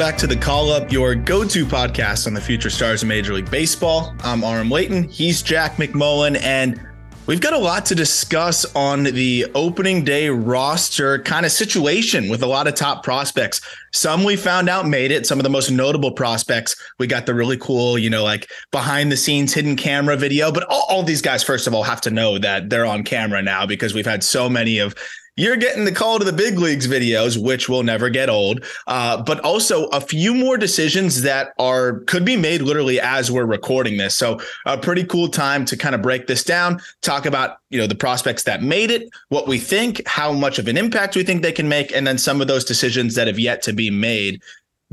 Back to the Call Up, your go to podcast on the future stars of Major League Baseball. I'm Aram Leighton. He's Jack McMullen. And we've got a lot to discuss on the opening day roster kind of situation with a lot of top prospects. Some we found out made it, some of the most notable prospects. We got the really cool, you know, like behind the scenes hidden camera video. But all, all these guys, first of all, have to know that they're on camera now because we've had so many of you're getting the call to the big leagues videos, which will never get old. Uh, but also a few more decisions that are could be made literally as we're recording this. So a pretty cool time to kind of break this down, talk about you know the prospects that made it, what we think, how much of an impact we think they can make, and then some of those decisions that have yet to be made.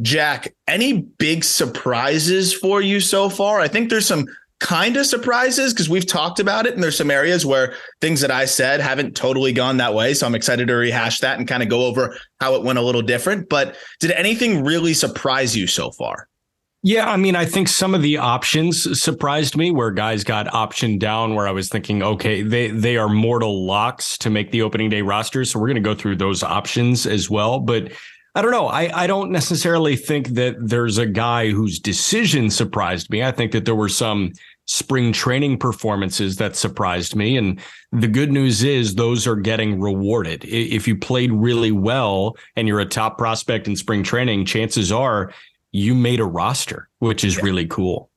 Jack, any big surprises for you so far? I think there's some kind of surprises because we've talked about it and there's some areas where things that I said haven't totally gone that way. So I'm excited to rehash that and kind of go over how it went a little different. But did anything really surprise you so far? Yeah, I mean, I think some of the options surprised me where guys got optioned down where I was thinking, okay, they they are mortal locks to make the opening day roster. So we're going to go through those options as well. But I don't know. I, I don't necessarily think that there's a guy whose decision surprised me. I think that there were some spring training performances that surprised me. And the good news is those are getting rewarded. If you played really well and you're a top prospect in spring training, chances are you made a roster, which is yeah. really cool.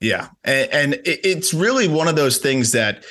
Yeah. And, and it's really one of those things that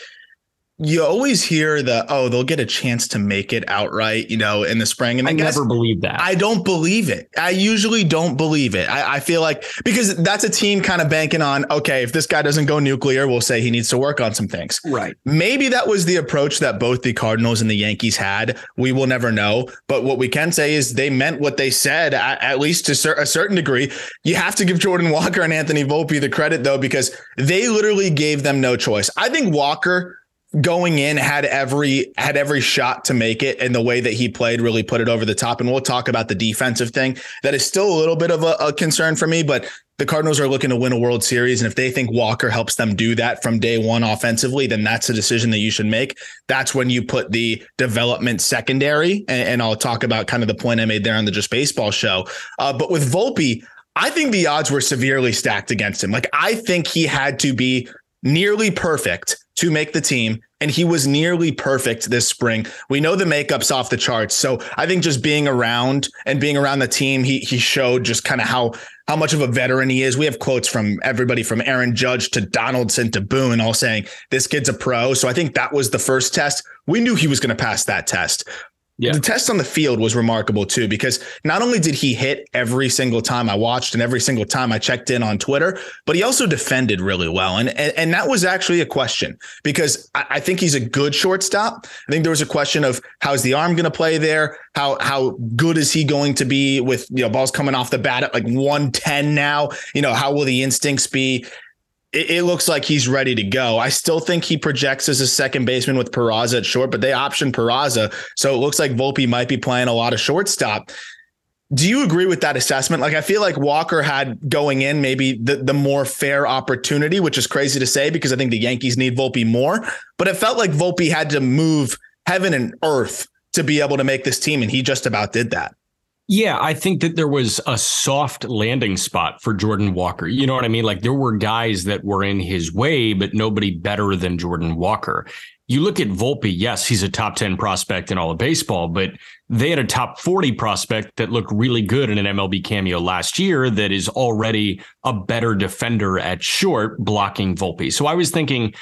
you always hear the oh they'll get a chance to make it outright you know in the spring and I never believe that. I don't believe it. I usually don't believe it. I, I feel like because that's a team kind of banking on okay if this guy doesn't go nuclear we'll say he needs to work on some things. Right. Maybe that was the approach that both the Cardinals and the Yankees had. We will never know. But what we can say is they meant what they said at, at least to a certain degree. You have to give Jordan Walker and Anthony Volpe the credit though because they literally gave them no choice. I think Walker going in had every had every shot to make it and the way that he played really put it over the top. And we'll talk about the defensive thing. That is still a little bit of a, a, concern for me but the cardinals are looking to win a world series and if they think walker helps them do that from day one offensively then that's a decision that you should make. That's when you put the development secondary and, and i'll talk about kind of the point i made there on the just baseball show. Uh, but with volpe I think the odds were severely stacked against him. Like I think he had to be nearly perfect to make the team and he was nearly perfect this spring. We know the makeup's off the charts. So I think just being around and being around the team, he he showed just kind of how how much of a veteran he is. We have quotes from everybody from Aaron Judge to Donaldson to Boone all saying this kid's a pro. So I think that was the first test. We knew he was going to pass that test. Yeah. The test on the field was remarkable too, because not only did he hit every single time I watched and every single time I checked in on Twitter, but he also defended really well. And and, and that was actually a question because I, I think he's a good shortstop. I think there was a question of how's the arm going to play there? How how good is he going to be with you know balls coming off the bat at like 110 now? You know, how will the instincts be? It, it, looks like he's ready to go. I still think he projects as a second baseman with Peraza at short, but they option Peraza. So it looks like Volpe might be playing a lot of shortstop. Do you agree with that assessment? Like, I feel like Walker had going in maybe the, the more fair opportunity, which is crazy to say because I think the Yankees need Volpe more, but it felt like Volpe had to move heaven and earth to be able to make this team, and he just about did that. Yeah, I think that there was a soft landing spot for Jordan Walker. You know what I mean? Like there were guys that were in his way, but nobody better than Jordan Walker. You look at Volpe, yes, he's a top 10 prospect in all of baseball, but they had a top 40 prospect that looked really good in an MLB cameo last year that is already a better defender at short blocking Volpe. So I was thinking,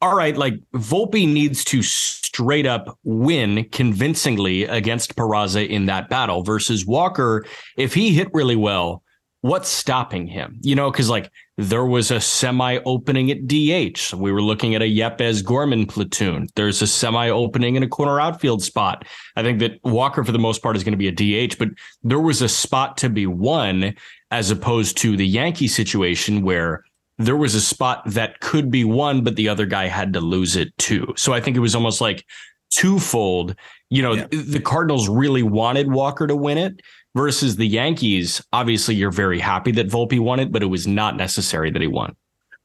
all right, like Volpe needs to straight up win convincingly against Peraza in that battle versus Walker. If he hit really well, what's stopping him? You know, because like there was a semi opening at DH. We were looking at a Yepez Gorman platoon. There's a semi opening in a corner outfield spot. I think that Walker, for the most part, is going to be a DH, but there was a spot to be won as opposed to the Yankee situation where there was a spot that could be won, but the other guy had to lose it too. So I think it was almost like twofold. You know, yeah. the Cardinals really wanted Walker to win it versus the Yankees. Obviously, you're very happy that Volpe won it, but it was not necessary that he won.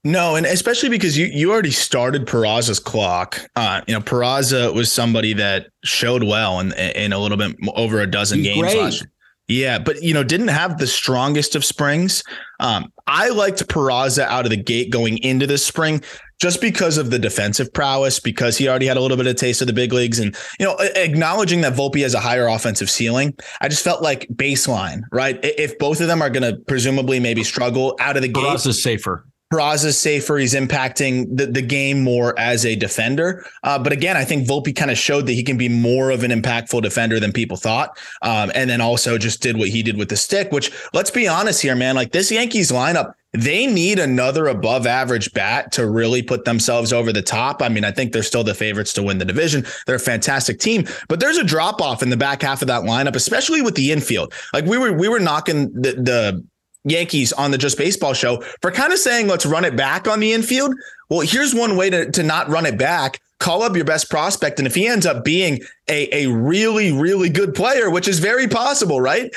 No, and especially because you you already started Peraza's clock. Uh, you know, Peraza was somebody that showed well in in a little bit over a dozen He's games great. last year. Yeah, but you know, didn't have the strongest of springs. Um, I liked Peraza out of the gate going into this spring just because of the defensive prowess, because he already had a little bit of taste of the big leagues, and you know, acknowledging that Volpe has a higher offensive ceiling. I just felt like baseline, right? If both of them are going to presumably maybe struggle out of the Peraza's gate, is safer. Peraza's safer. He's impacting the, the game more as a defender. Uh, but again, I think Volpe kind of showed that he can be more of an impactful defender than people thought. Um, and then also just did what he did with the stick, which let's be honest here, man, like this Yankees lineup, they need another above average bat to really put themselves over the top. I mean, I think they're still the favorites to win the division. They're a fantastic team, but there's a drop off in the back half of that lineup, especially with the infield. Like we were, we were knocking the, the Yankees on the Just Baseball show for kind of saying, let's run it back on the infield. Well, here's one way to, to not run it back. Call up your best prospect. And if he ends up being a, a really, really good player, which is very possible, right?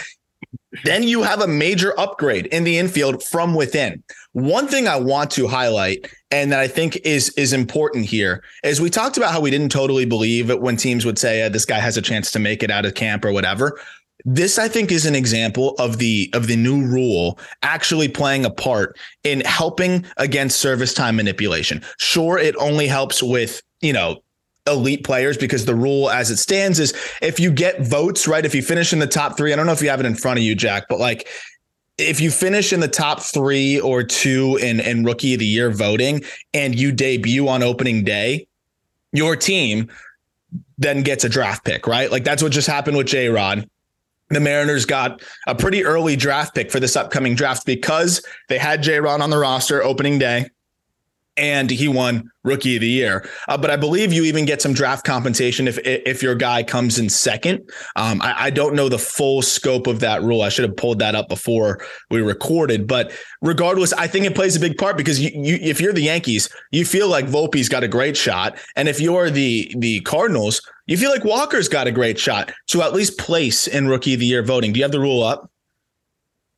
Then you have a major upgrade in the infield from within. One thing I want to highlight and that I think is is important here is we talked about how we didn't totally believe it when teams would say uh, this guy has a chance to make it out of camp or whatever this i think is an example of the of the new rule actually playing a part in helping against service time manipulation sure it only helps with you know elite players because the rule as it stands is if you get votes right if you finish in the top 3 i don't know if you have it in front of you jack but like if you finish in the top three or two in, in rookie of the year voting and you debut on opening day, your team then gets a draft pick, right? Like that's what just happened with J Rod the Mariners got a pretty early draft pick for this upcoming draft because they had J Rod on the roster opening day and he won rookie of the year. Uh, but I believe you even get some draft compensation if if your guy comes in second. Um, I, I, don't know the full scope of that rule. I should have pulled that up before we recorded. But regardless, I think it plays a big part because you, you if you're the Yankees, you feel like Volpe's got a great shot, and if you're the the Cardinals, you feel like Walker's got a great shot to at least place in rookie of the year voting. Do you have the rule up?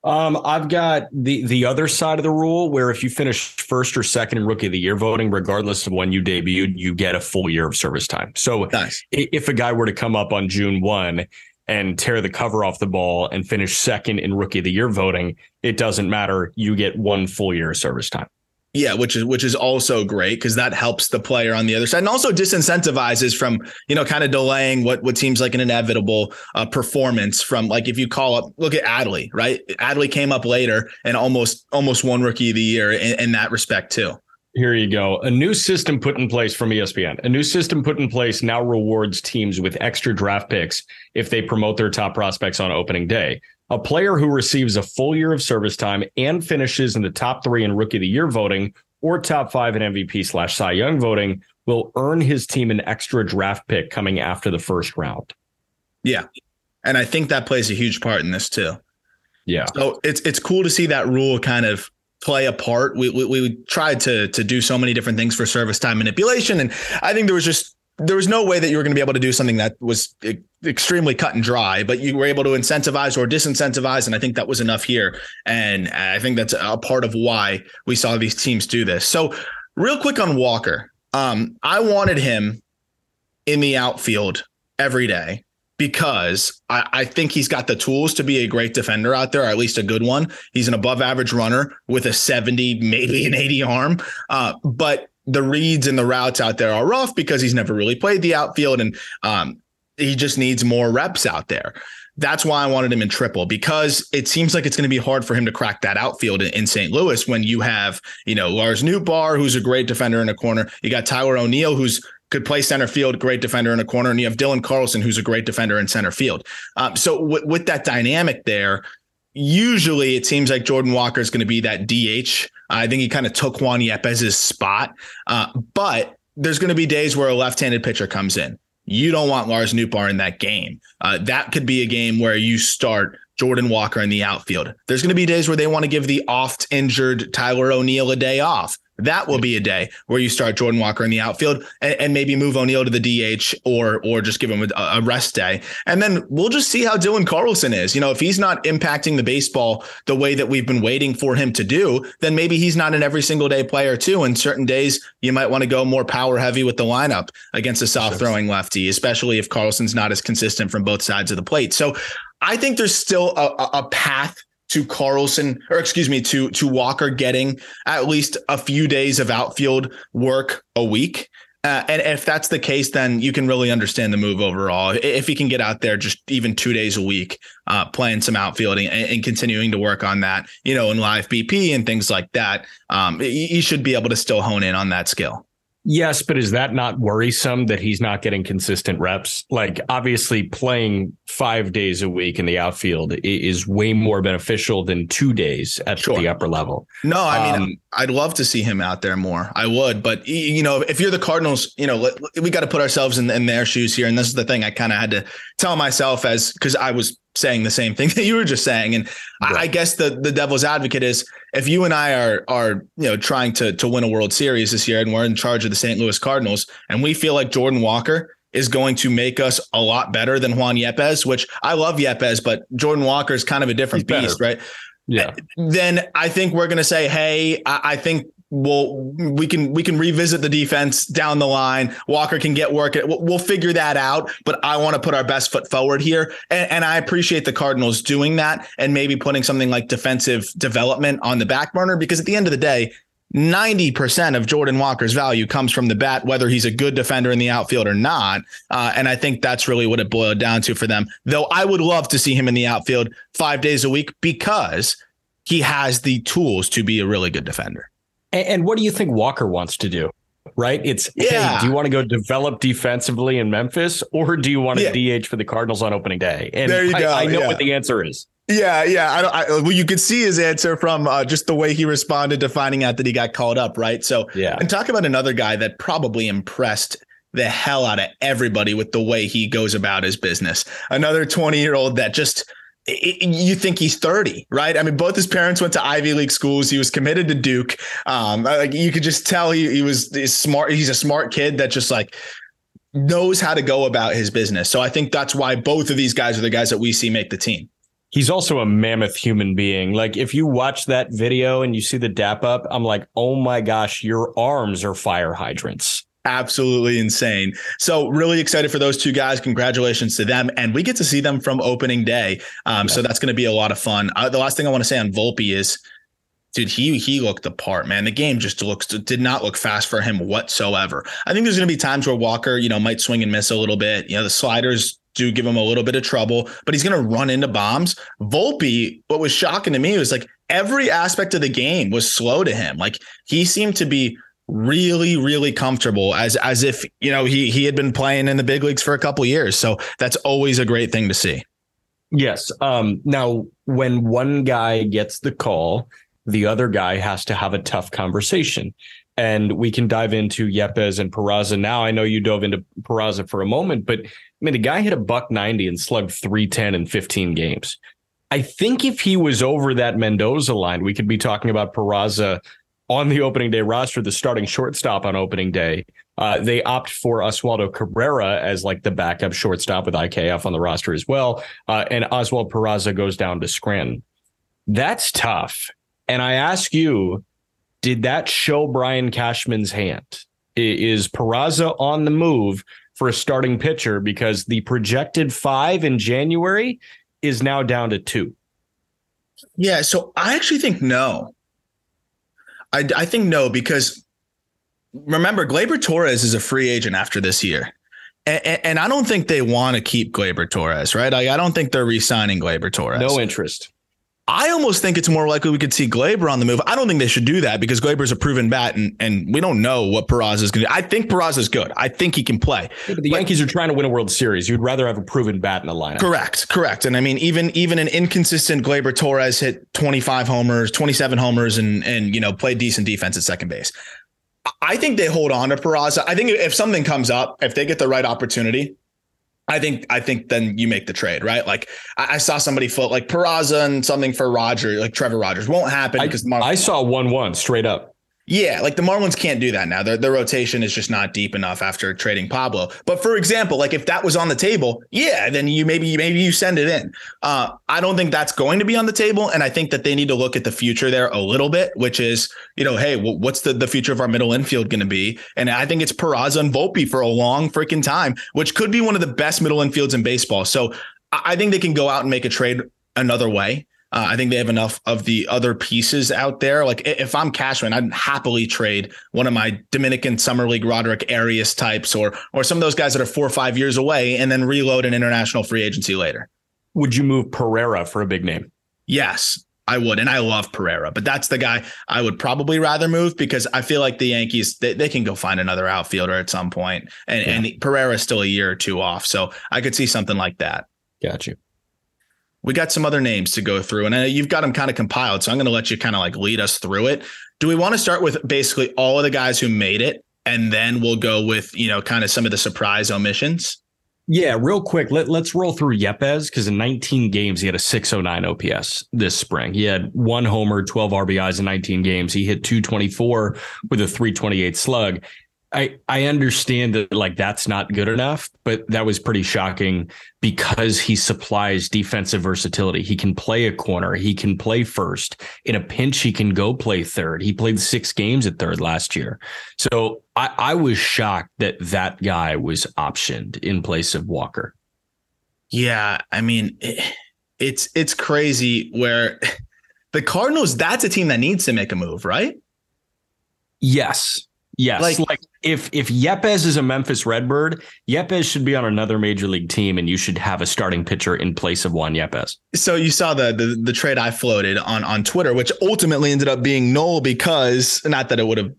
Um, I've got the the other side of the rule where if you finish first or second in rookie of the year voting, regardless of when you debuted, you get a full year of service time. So nice. if a guy were to come up on June one and tear the cover off the ball and finish second in rookie of the year voting, it doesn't matter. You get one full year of service time. Yeah, which is which is also great because that helps the player on the other side and also disincentivizes from you know kind of delaying what what seems like an inevitable uh, performance from like if you call up look at Adley right Adley came up later and almost almost won rookie of the year in, in that respect too. Here you go. A new system put in place from ESPN. A new system put in place now rewards teams with extra draft picks if they promote their top prospects on opening day. A player who receives a full year of service time and finishes in the top three in rookie of the year voting or top five in MVP slash Cy Young voting will earn his team an extra draft pick coming after the first round. Yeah. And I think that plays a huge part in this too. Yeah. So it's it's cool to see that rule kind of play a part. We, we we tried to to do so many different things for service time manipulation, and I think there was just there was no way that you were going to be able to do something that was extremely cut and dry, but you were able to incentivize or disincentivize. And I think that was enough here. And I think that's a part of why we saw these teams do this. So, real quick on Walker, um, I wanted him in the outfield every day because I, I, think he's got the tools to be a great defender out there, or at least a good one. He's an above average runner with a 70, maybe an 80 arm. Uh, but the reads and the routes out there are rough because he's never really played the outfield and um, he just needs more reps out there. That's why I wanted him in triple because it seems like it's going to be hard for him to crack that outfield in, in St. Louis when you have, you know, Lars Nootbaar, who's a great defender in a corner. You got Tyler O'Neill, who's could play center field, great defender in a corner, and you have Dylan Carlson, who's a great defender in center field. Um, so w- with that dynamic there, usually it seems like Jordan Walker is going to be that DH. I think he kind of took Juan Yepez's spot, uh, but there's going to be days where a left-handed pitcher comes in. You don't want Lars Nootbaar in that game. Uh, that could be a game where you start Jordan Walker in the outfield. There's going to be days where they want to give the oft injured Tyler O'Neill a day off. That will be a day where you start Jordan Walker in the outfield and, and maybe move O'Neill to the DH or or just give him a, a, rest day. And then we'll just see how Dylan Carlson is. You know, if he's not impacting the baseball the way that we've been waiting for him to do, then maybe he's not an every single day player too. And certain days you might want to go more power heavy with the lineup against a soft throwing lefty, especially if Carlson's not as consistent from both sides of the plate. So I think there's still a, a path to Carlson, or excuse me, to to Walker getting at least a few days of outfield work a week. Uh, and if that's the case, then you can really understand the move overall. If he can get out there just even two days a week, uh, playing some outfielding and, and, continuing to work on that, you know, in live BP and things like that, um, he should be able to still hone in on that skill. Yes, but is that not worrisome that he's not getting consistent reps? Like, obviously, playing five days a week in the outfield is way more beneficial than two days at sure. the upper level. No, I mean, um, I'd love to see him out there more. I would, but you know, if you're the Cardinals, you know, we got to put ourselves in, in their shoes here, and this is the thing I kind of had to tell myself as because I was saying the same thing that you were just saying. And right. I guess the the devil's advocate is if you and I are are you know trying to to win a World Series this year and we're in charge of the St. Louis Cardinals and we feel like Jordan Walker is going to make us a lot better than Juan Yepez, which I love Yepez, but Jordan Walker is kind of a different He's beast, better. right? Yeah. Then I think we're going to say, hey, I, I think we'll we can we can revisit the defense down the line. Walker can get work. We'll, figure that out. But I want to put our best foot forward here, and, and, I appreciate the Cardinals doing that and maybe putting something like defensive development on the back burner because at the end of the day. 90% of Jordan Walker's value comes from the bat, whether he's a good defender in the outfield or not. Uh, and I think that's really what it boiled down to for them. Though I would love to see him in the outfield five days a week because he has the tools to be a really good defender. And, and what do you think Walker wants to do? Right? It's yeah. Hey, do you want to go develop defensively in Memphis, or do you want to yeah. DH for the Cardinals on opening day? And there you I, go. I know yeah. what the answer is. Yeah, yeah. I, don't, I, well, you could see his answer from uh, just the way he responded to finding out that he got called up, right? So, yeah. And talk about another guy that probably impressed the hell out of everybody with the way he goes about his business. Another 20 year old that just you think he's 30, right? I mean, both his parents went to Ivy League schools. He was committed to Duke. Um, like you could just tell he, he was he's smart. He's a smart kid that just like knows how to go about his business. So I think that's why both of these guys are the guys that we see make the team. He's also a mammoth human being. Like if you watch that video and you see the dap up, I'm like, oh my gosh, your arms are fire hydrants absolutely insane. So really excited for those two guys. Congratulations to them, and we get to see them from opening day. Um, yeah. So that's going to be a lot of fun. Uh, the last thing I want to say on Volpe is. Dude, he he looked the part, man. The game just looks did not look fast for him whatsoever. I think there's going to be times where Walker, you know, might swing and miss a little bit. You know, the sliders do give him a little bit of trouble, but he's going to run into bombs. Volpe, what was shocking to me was like every aspect of the game was slow to him. Like he seemed to be really really comfortable as as if you know he he had been playing in the big leagues for a couple years so that's always a great thing to see yes um now when one guy gets the call the other guy has to have a tough conversation and we can dive into Yepez and Peraza now. I know you dove into Peraza for a moment, but I mean, the guy hit a buck 90 and slugged 310 in 15 games. I think if he was over that Mendoza line, we could be talking about Peraza on the opening day roster, the starting shortstop on opening day. Uh, they opt for Oswaldo Cabrera as like the backup shortstop with IKF on the roster as well. Uh, and Oswald Peraza goes down to Scranton. That's tough. And I ask you, did that show Brian Cashman's hand? Is Peraza on the move for a starting pitcher because the projected five in January is now down to two? Yeah, so I actually think no. I, I think no, because remember, Gleyber Torres is a free agent after this year. And, and I don't think they want to keep Gleyber Torres, right? I don't think they're re signing Gleyber Torres. No interest. I almost think it's more likely we could see Gleyber on the move. I don't think they should do that because Gleyber's a proven bat, and, and we don't know what Peraza is going to do. I think Peraza is good. I think he can play. Yeah, but the but, Yankees are trying to win a World Series. You'd rather have a proven bat in the lineup. Correct, correct. And I mean, even even an inconsistent Gleyber Torres hit 25 homers, 27 homers, and and you know played decent defense at second base. I think they hold on to Peraza. I think if something comes up, if they get the right opportunity, I think I think then you make the trade, right? Like I, I, saw somebody float like Peraza and something for Roger, like Trevor Rogers. Won't happen because I, I saw one one straight up. Yeah, like the Marlins can't do that now. Their, their rotation is just not deep enough after trading Pablo. But for example, like if that was on the table, yeah, then you maybe maybe you send it in. Uh, I don't think that's going to be on the table, and I think that they need to look at the future there a little bit, which is you know, hey, what's the the future of our middle infield going to be? And I think it's Peraza and Volpe for a long freaking time, which could be one of the best middle infields in baseball. So I think they can go out and make a trade another way. Uh, I think they have enough of the other pieces out there. Like if I'm Cashman, I'd happily trade one of my Dominican Summer League Roderick Arias types or or some of those guys that are four or five years away and then reload an international free agency later. Would you move Pereira for a big name? Yes, I would. And I love Pereira, but that's the guy I would probably rather move because I feel like the Yankees, they, they can go find another outfielder at some point. And, yeah. and Pereira is still a year or two off. So I could see something like that. Got you we got some other names to go through, and uh, you've got them kind of compiled. So I'm going to let you kind of like lead us through it. Do we want to start with basically all of the guys who made it, and then we'll go with you know kind of some of the surprise omissions? Yeah, real quick, let, let's roll through Yepez because in 19 games, he had a 609 OPS this spring. He had one homer, 12 RBIs in 19 games. He hit 224 with a 328 slug. I I understand that like that's not good enough, but that was pretty shocking because he supplies defensive versatility. He can play a corner, he can play first. In a pinch, he can go play third. He played six games at third last year. So I, I was shocked that that guy was optioned in place of Walker. Yeah, I mean, it's it's crazy where the Cardinals. That's a team that needs to make a move, right? Yes, Yes, like, like if if Yepez is a Memphis Redbird, Yepez should be on another major league team, and you should have a starting pitcher in place of Juan Yepez. So you saw the the, the trade I floated on on Twitter, which ultimately ended up being null because not that it would have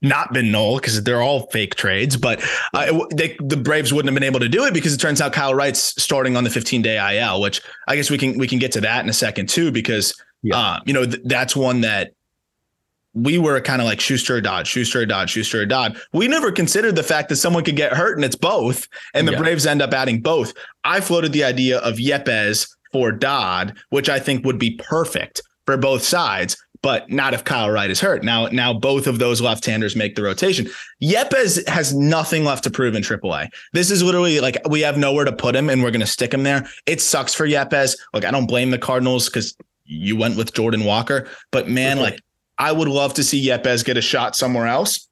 not been null because they're all fake trades, but uh, they, the Braves wouldn't have been able to do it because it turns out Kyle Wright's starting on the 15 day IL, which I guess we can we can get to that in a second too because yeah. uh, you know th- that's one that we were kind of like Shuster Dodd, Shuster Dodd, Shuster Dodd. We never considered the fact that someone could get hurt and it's both, and the yeah. Braves end up adding both. I floated the idea of Yepez for Dodd, which I think would be perfect for both sides, but not if Kyle Wright is hurt. Now, now both of those left-handers make the rotation. Yepez has nothing left to prove in AAA. This is literally like we have nowhere to put him, and we're going to stick him there. It sucks for Yepez. Look, I don't blame the Cardinals because you went with Jordan Walker, but man, okay. like I would love to see Yepez get a shot somewhere else.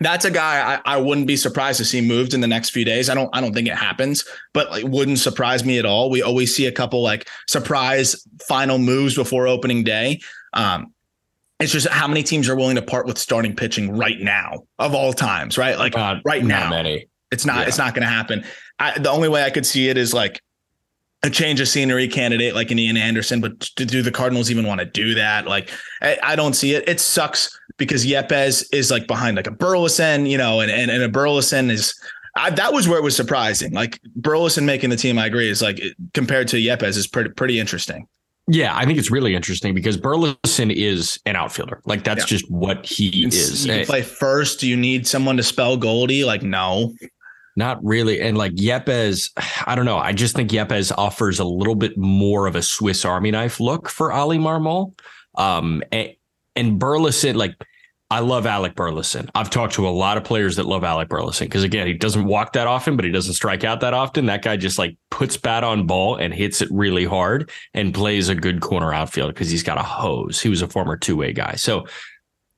That's a guy I, I wouldn't be surprised to see moved in the next few days. I don't I don't think it happens, but like wouldn't surprise me at all. We always see a couple like surprise final moves before opening day. Um, it's just how many teams are willing to part with starting pitching right now of all times, right? Like uh, right now, many. It's not. Yeah. It's not going to happen. I, the only way I could see it is like a change of scenery candidate like an Ian Anderson, but do the Cardinals even want to do that? Like, I, I, don't see it. It sucks because Yepez is like behind like a Burleson, you know, and and, and a Burleson is I, that was where it was surprising. Like Burleson making the team, I agree, is like compared to Yepez is pretty pretty interesting. Yeah, I think it's really interesting because Burleson is an outfielder. Like that's yeah. just what he and is. You eh, play first. Do you need someone to spell Goldie? Like no. Not really. And like Yepez, I don't know. I just think Yepez offers a little bit more of a Swiss Army knife look for Oli Marmol. Um, and, and Burleson, like, I love Alec Burleson. I've talked to a lot of players that love Alec Burleson because again, he doesn't walk that often, but he doesn't strike out that often. That guy just like puts bat on ball and hits it really hard and plays a good corner outfield because he's got a hose. He was a former two way guy. So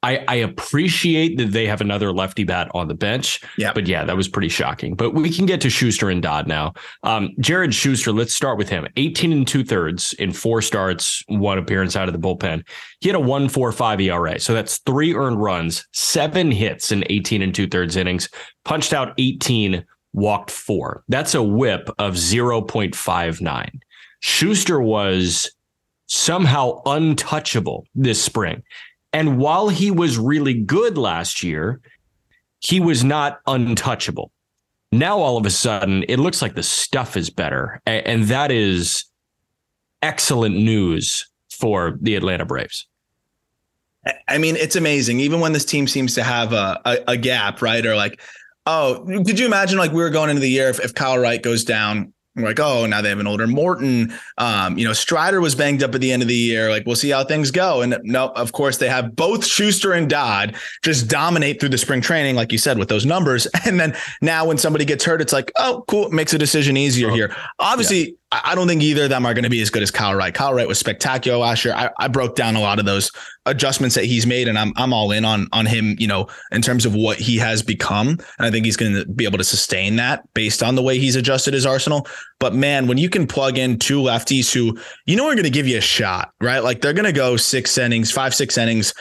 I, I, appreciate that they have another lefty bat on the bench. Yeah. But yeah, that was pretty shocking. But we can get to Shuster and Dodd now. Um, Jared Shuster, let's start with him. 18 and two thirds in four starts, one appearance out of the bullpen. He had a 145 ERA. So that's three earned runs, seven hits in 18 and two thirds innings, punched out 18, walked four. That's a whip of 0.59. Shuster was somehow untouchable this spring. And while he was really good last year, he was not untouchable. Now, all of a sudden, it looks like the stuff is better. And that is excellent news for the Atlanta Braves. I mean, it's amazing. Even when this team seems to have a, a, a, gap, right? Or like, oh, could you imagine like we were going into the year if, if Kyle Wright goes down We're like, oh, now they have an older Morton. Um, you know, Strider was banged up at the end of the year. Like, we'll see how things go. And no, of course, they have both Shuster and Dodd just dominate through the spring training, like you said, with those numbers. And then now when somebody gets hurt, it's like, oh, cool, it makes a decision easier oh, here. Obviously, yeah. I don't think either of them are going to be as good as Kyle Wright. Kyle Wright was spectacular last year. I, I, broke down a lot of those adjustments that he's made, and I'm I'm all in on on him. You know, in terms of what he has become, and I think he's going to be able to sustain that based on the way he's adjusted his arsenal. But man, when you can plug in two lefties who you know are going to give you a shot, right? Like they're going to go six innings, five six innings,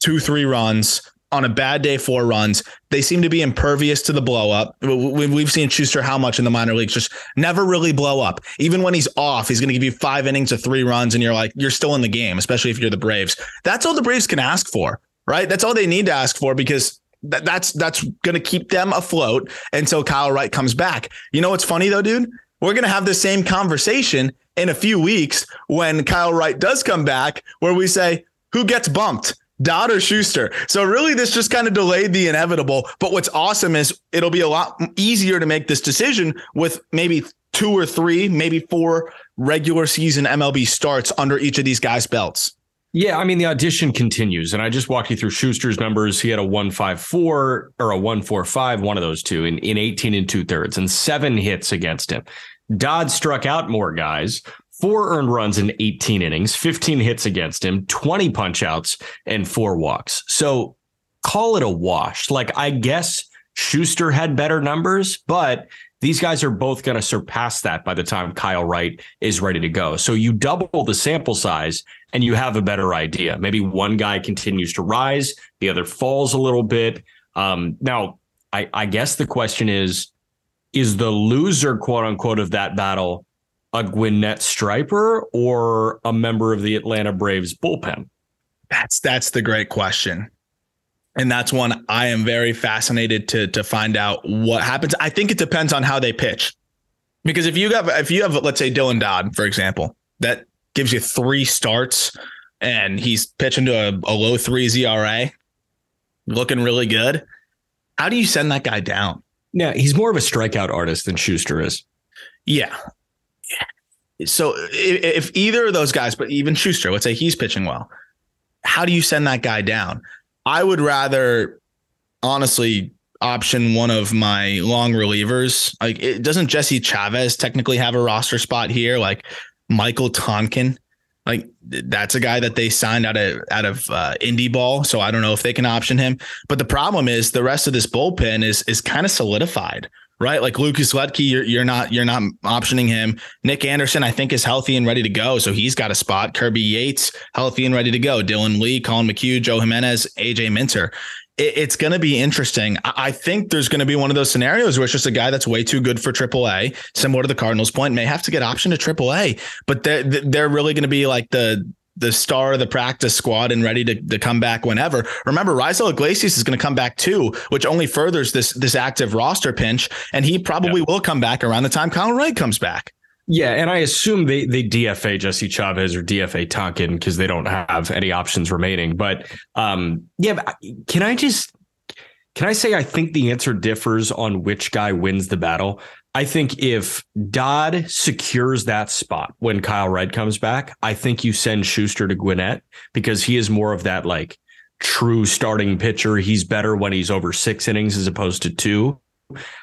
two three runs on a bad day, four runs. They seem to be impervious to the blow up. We've seen Shuster how much in the minor leagues just never really blow up. Even when he's off, he's going to give you five innings of three runs, and you're like, you're still in the game, especially if you're the Braves. That's all the Braves can ask for, right? That's all they need to ask for because that's that's going to keep them afloat until Kyle Wright comes back. You know what's funny though, dude? We're going to have the same conversation in a few weeks when Kyle Wright does come back, where we say, who gets bumped? Dodd or Shuster. So really, this just kind of delayed the inevitable. But what's awesome is it'll be a lot easier to make this decision with maybe two or three, maybe four regular season MLB starts under each of these guys' belts. Yeah, I mean the audition continues, and I just walked you through Shuster's numbers. He had a one five four or a one four five, one of those two, in in eighteen and two thirds, and seven hits against him. Dodd struck out more guys, four earned runs in 18 innings, 15 hits against him, 20 punchouts, and four walks. So call it a wash. Like, I guess Shuster had better numbers, but these guys are both going to surpass that by the time Kyle Wright is ready to go. So you double the sample size and you have a better idea. Maybe one guy continues to rise, the other falls a little bit. Um, now, I, I guess the question is, is the loser, quote unquote, of that battle a Gwinnett Striper or a member of the Atlanta Braves bullpen? That's that's the great question. And that's one I am very fascinated to to find out what happens. I think it depends on how they pitch. Because if you have if you have let's say Dylan Dodd, for example, that gives you three starts and he's pitching to a, a low three ERA, looking really good. How do you send that guy down? Yeah, he's more of a strikeout artist than Shuster is. Yeah, so if either of those guys, but even Shuster, let's say he's pitching well, how do you send that guy down? I would rather honestly option one of my long relievers. Like it doesn't Jesse Chavez technically have a roster spot here? Like Michael Tonkin, like that's a guy that they signed out of out of uh, indie ball. So I don't know if they can option him. But the problem is the rest of this bullpen is is kind of solidified right? Like Lucas Luetge, you're, you're not you're not optioning him. Nick Anderson, I think, is healthy and ready to go, so he's got a spot. Kirby Yates, healthy and ready to go. Dylan Lee, Collin McHugh, Joe Jimenez, AJ Minter. It, it's going to be interesting. I, I think there's going to be one of those scenarios where it's just a guy that's way too good for AAA, similar to the Cardinals' point, may have to get option to AAA, but they're they're really going to be like the the star of the practice squad and ready to, to come back whenever. Remember, Raisel Iglesias is going to come back too, which only furthers this this active roster pinch, and he probably yeah. will come back around the time Kyle Wright comes back. Yeah, and I assume they they DFA Jesse Chavez or DFA Tonkin because they don't have any options remaining. But um, yeah, can I just can I say I think the answer differs on which guy wins the battle? I think if Dodd secures that spot when Kyle Wright comes back, I think you send Shuster to Gwinnett because he is more of that like true starting pitcher. He's better when he's over six innings as opposed to two.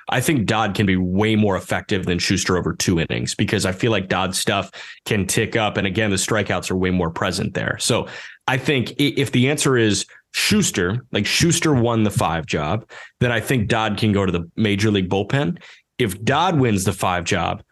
I think Dodd can be way more effective than Shuster over two innings because I feel like Dodd's stuff can tick up. And again, the strikeouts are way more present there. So I think if the answer is Shuster, like Shuster won the five job, then I think Dodd can go to the major league bullpen if Dodd wins the five job,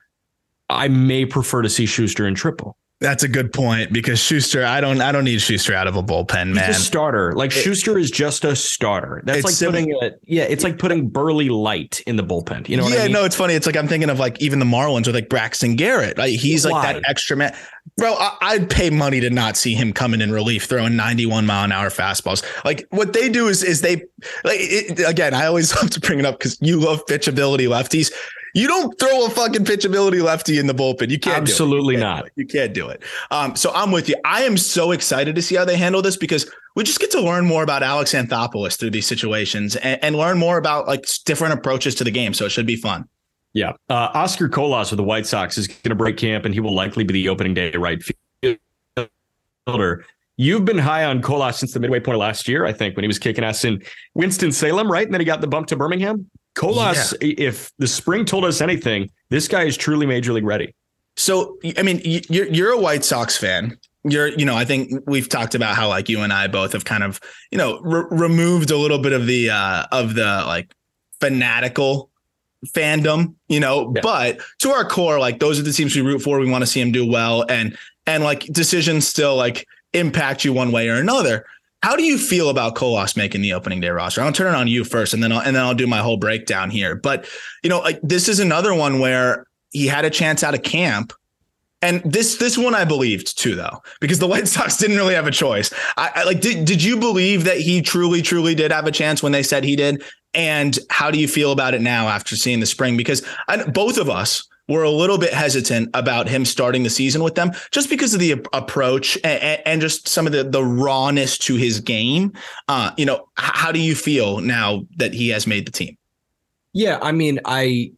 I may prefer to see Shuster in triple. That's a good point because Shuster, I don't, I don't need Shuster out of a bullpen, man. He's a starter. Like it, Shuster is just a starter. That's like sim- putting a, yeah, it's like putting Buehrle Light in the bullpen. You know? yeah, I mean? no, it's funny. It's like I'm thinking of like even the Marlins with like Braxton Garrett. Like he's Why? like that extra man. Bro, I, would pay money to not see him coming in relief throwing 91 mile an hour fastballs. Like what they do is is they like it, again. I always love to bring it up because you love pitchability lefties. You don't throw a fucking pitchability lefty in the bullpen. You can't. Absolutely you can't not. You can't do it. Um, so I'm with you. I am so excited to see how they handle this because we just get to learn more about Alex Anthopoulos through these situations and, and learn more about like different approaches to the game. So it should be fun. Yeah. Uh, Oscar Colas with the White Sox is going to break camp, and he will likely be the opening day right fielder. You've been high on Colas since the midway point of last year, I think, when he was kicking ass in Winston-Salem, right? And then he got the bump to Birmingham. Colas, yeah. if the spring told us anything, this guy is truly major league ready. So, I mean, you're you're a White Sox fan. You're, you know, I think we've talked about how like you and I both have kind of, you know, re- removed a little bit of the uh of the like fanatical fandom, you know, yeah. but to our core, like those are the teams we root for. We want to see them do well. And and like decisions still like impact you one way or another. How do you feel about Colas making the opening day roster? I'll turn it on you first, and then I'll, and then I'll do my whole breakdown here. But you know, like this is another one where he had a chance out of camp, and this this one I believed too, though, because the White Sox didn't really have a choice. I, I like did did you believe that he truly truly did have a chance when they said he did? And how do you feel about it now after seeing the spring? Because I, both of us were a little bit hesitant about him starting the season with them just because of the approach and, and just some of the, the rawness to his game. Uh, you know, how do you feel now that he has made the team? Yeah, I mean, I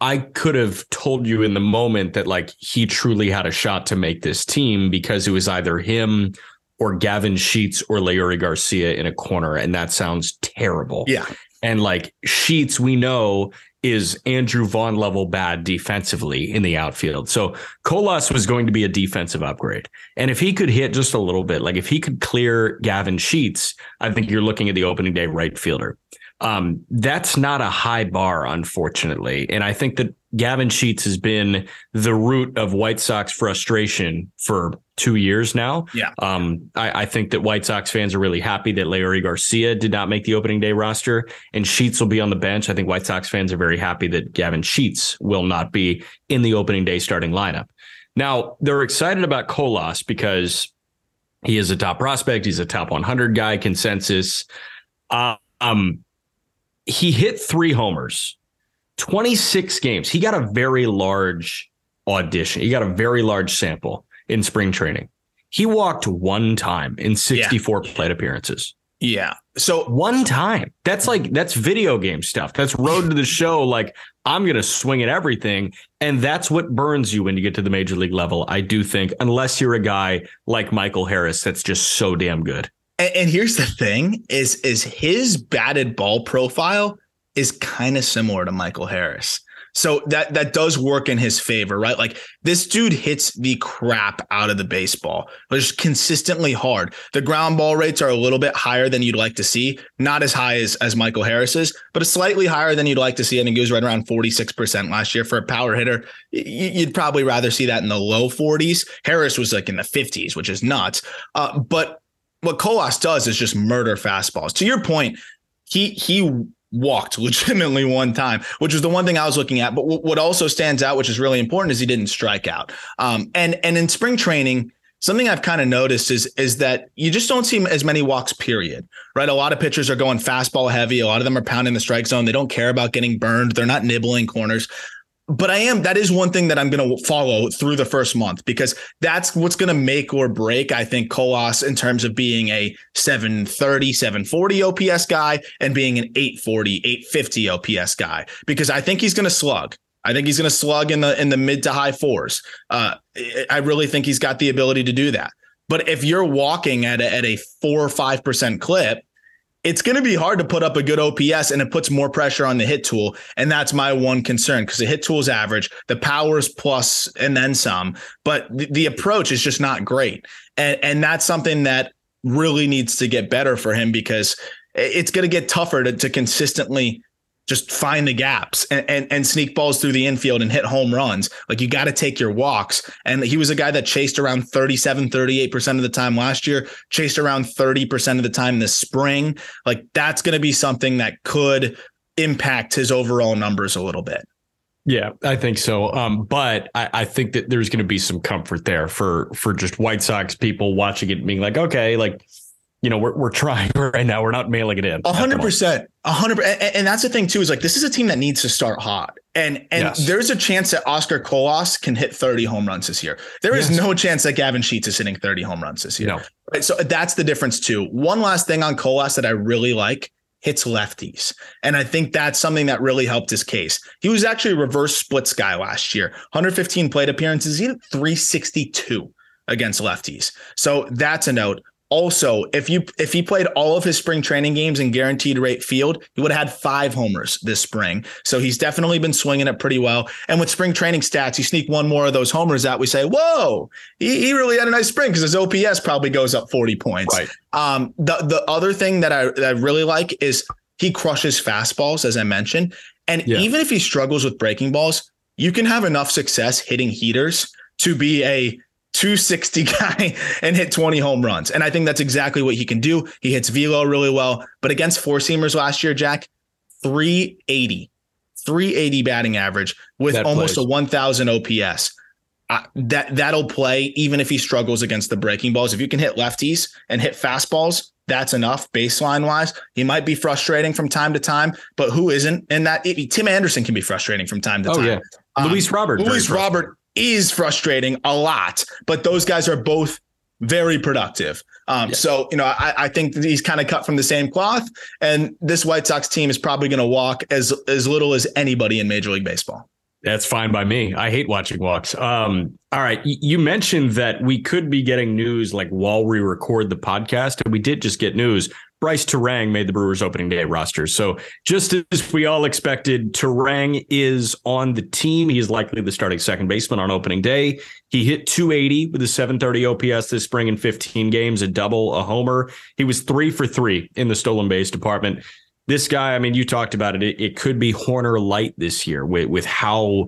I could have told you in the moment that like he truly had a shot to make this team because it was either him or Gavin Sheets or Leury Garcia in a corner, and that sounds terrible. Yeah. And like Sheets, we know is Andrew Vaughn level bad defensively in the outfield. So Colas was going to be a defensive upgrade. And if he could hit just a little bit, like if he could clear Gavin Sheets, I think you're looking at the opening day right fielder. Um, that's not a high bar, unfortunately. And I think that Gavin Sheets has been the root of White Sox frustration for two years now. Yeah. Um, I, I, think that White Sox fans are really happy that Leury Garcia did not make the opening day roster and Sheets will be on the bench. I think White Sox fans are very happy that Gavin Sheets will not be in the opening day starting lineup. Now, they're excited about Colas because he is a top prospect. He's a top 100 guy consensus. um, he hit three homers 26 games. He got a very large audition. He got a very large sample in spring training. He walked one time in 64 yeah. plate appearances. Yeah. So one time. That's like that's video game stuff. That's road to the show. Like I'm gonna swing at everything. And that's what burns you when you get to the major league level, I do think, unless you're a guy like Michael Harris that's just so damn good. And, and here's the thing: is is his batted ball profile is kind of similar to Michael Harris. So that that does work in his favor, right? Like this dude hits the crap out of the baseball, just consistently hard. The ground ball rates are a little bit higher than you'd like to see, not as high as as Michael Harris's, but it's slightly higher than you'd like to see. I think he was right around forty six percent last year for a power hitter. You'd probably rather see that in the low forties. Harris was like in the fifties, which is nuts. Uh, but what Colas does is just murder fastballs. To your point, he he walked legitimately one time, which was the one thing I was looking at. But w- what also stands out, which is really important, is he didn't strike out. Um, and and in spring training, something I've kind of noticed is is that you just don't see as many walks. Period. Right. A lot of pitchers are going fastball heavy. A lot of them are pounding the strike zone. They don't care about getting burned. They're not nibbling corners but I am that is one thing that I'm going to follow through the first month because that's what's going to make or break I think Colas in terms of being a 730 740 OPS guy and being an 840 850 OPS guy because I think he's going to slug. I think he's going to slug in the in the mid to high fours. Uh, I really think he's got the ability to do that. But if you're walking at a, at a four or five percent clip, it's going to be hard to put up a good OPS and it puts more pressure on the hit tool. And that's my one concern because the hit tool is average, the power is plus and then some, but the, the approach is just not great. And, and that's something that really needs to get better for him because it's going to get tougher to, to consistently just find the gaps and, and, and sneak balls through the infield and hit home runs. Like you got to take your walks. And he was a guy that chased around 37, 38% of the time last year, chased around 30% of the time this spring. Like that's going to be something that could impact his overall numbers a little bit. Yeah, I think so. Um, but I, I, think that there's going to be some comfort there for for just White Sox people watching it, being like, okay, like you know, we're, we're trying right now. We're not mailing it in. A hundred percent, a hundred. And that's the thing too, is like, this is a team that needs to start hot. And, and yes. there's a chance that Oscar Colas can hit 30 home runs this year. There yes. is no chance that Gavin Sheets is hitting 30 home runs this year. No. Right. So that's the difference too. One last thing on Colas that I really like hits lefties. And I think that's something that really helped his case. He was actually a reverse splits guy last year. 115 plate appearances, he hit 362 against lefties. So that's a note. Also, if you if he played all of his spring training games in guaranteed rate field, he would have had five homers this spring. So he's definitely been swinging it pretty well. And with spring training stats, you sneak one more of those homers out, we say, "Whoa, he, he really had a nice spring" because his OPS probably goes up forty points. Right. Um, the the other thing that I that I really like is he crushes fastballs, as I mentioned, and Yeah. even if he struggles with breaking balls, you can have enough success hitting heaters to be a 260 guy and hit 20 home runs. And I think that's exactly what he can do. He hits velo really well, but against four seamers last year, Jack, 380, 380 batting average with That almost plays. a 1000 OPS. Uh, that that'll play even if he struggles against the breaking balls. If you can hit lefties and hit fastballs, that's enough baseline wise. He might be frustrating from time to time, but who isn't? And that Tim Anderson can be frustrating from time to Oh time. yeah, Um, Luis Robert. Luis. Robert is frustrating a lot, but those guys are both very productive. Um, Yeah. So, you know, I, I think that he's kind of cut from the same cloth, and this White Sox team is probably going to walk as as little as anybody in Major League Baseball. That's fine by me. I hate watching walks. Um, all right. You mentioned that we could be getting news like while we record the podcast, and we did just get news. Brice Turang made the Brewers opening day roster. So just as we all expected, Turang is on the team. He is likely the starting second baseman on opening day. He hit 280 with a 730 OPS this spring in 15 games, a double, a homer. He was three for three in the stolen base department this guy, I mean, you talked about it. It, it could be Hoerner light this year with, with how